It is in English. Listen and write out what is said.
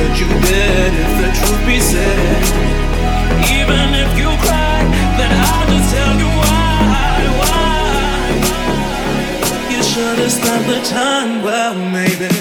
that you did if the truth be said. Even if you cry, then I'll just tell you why, why. You should have spent the time well, maybe.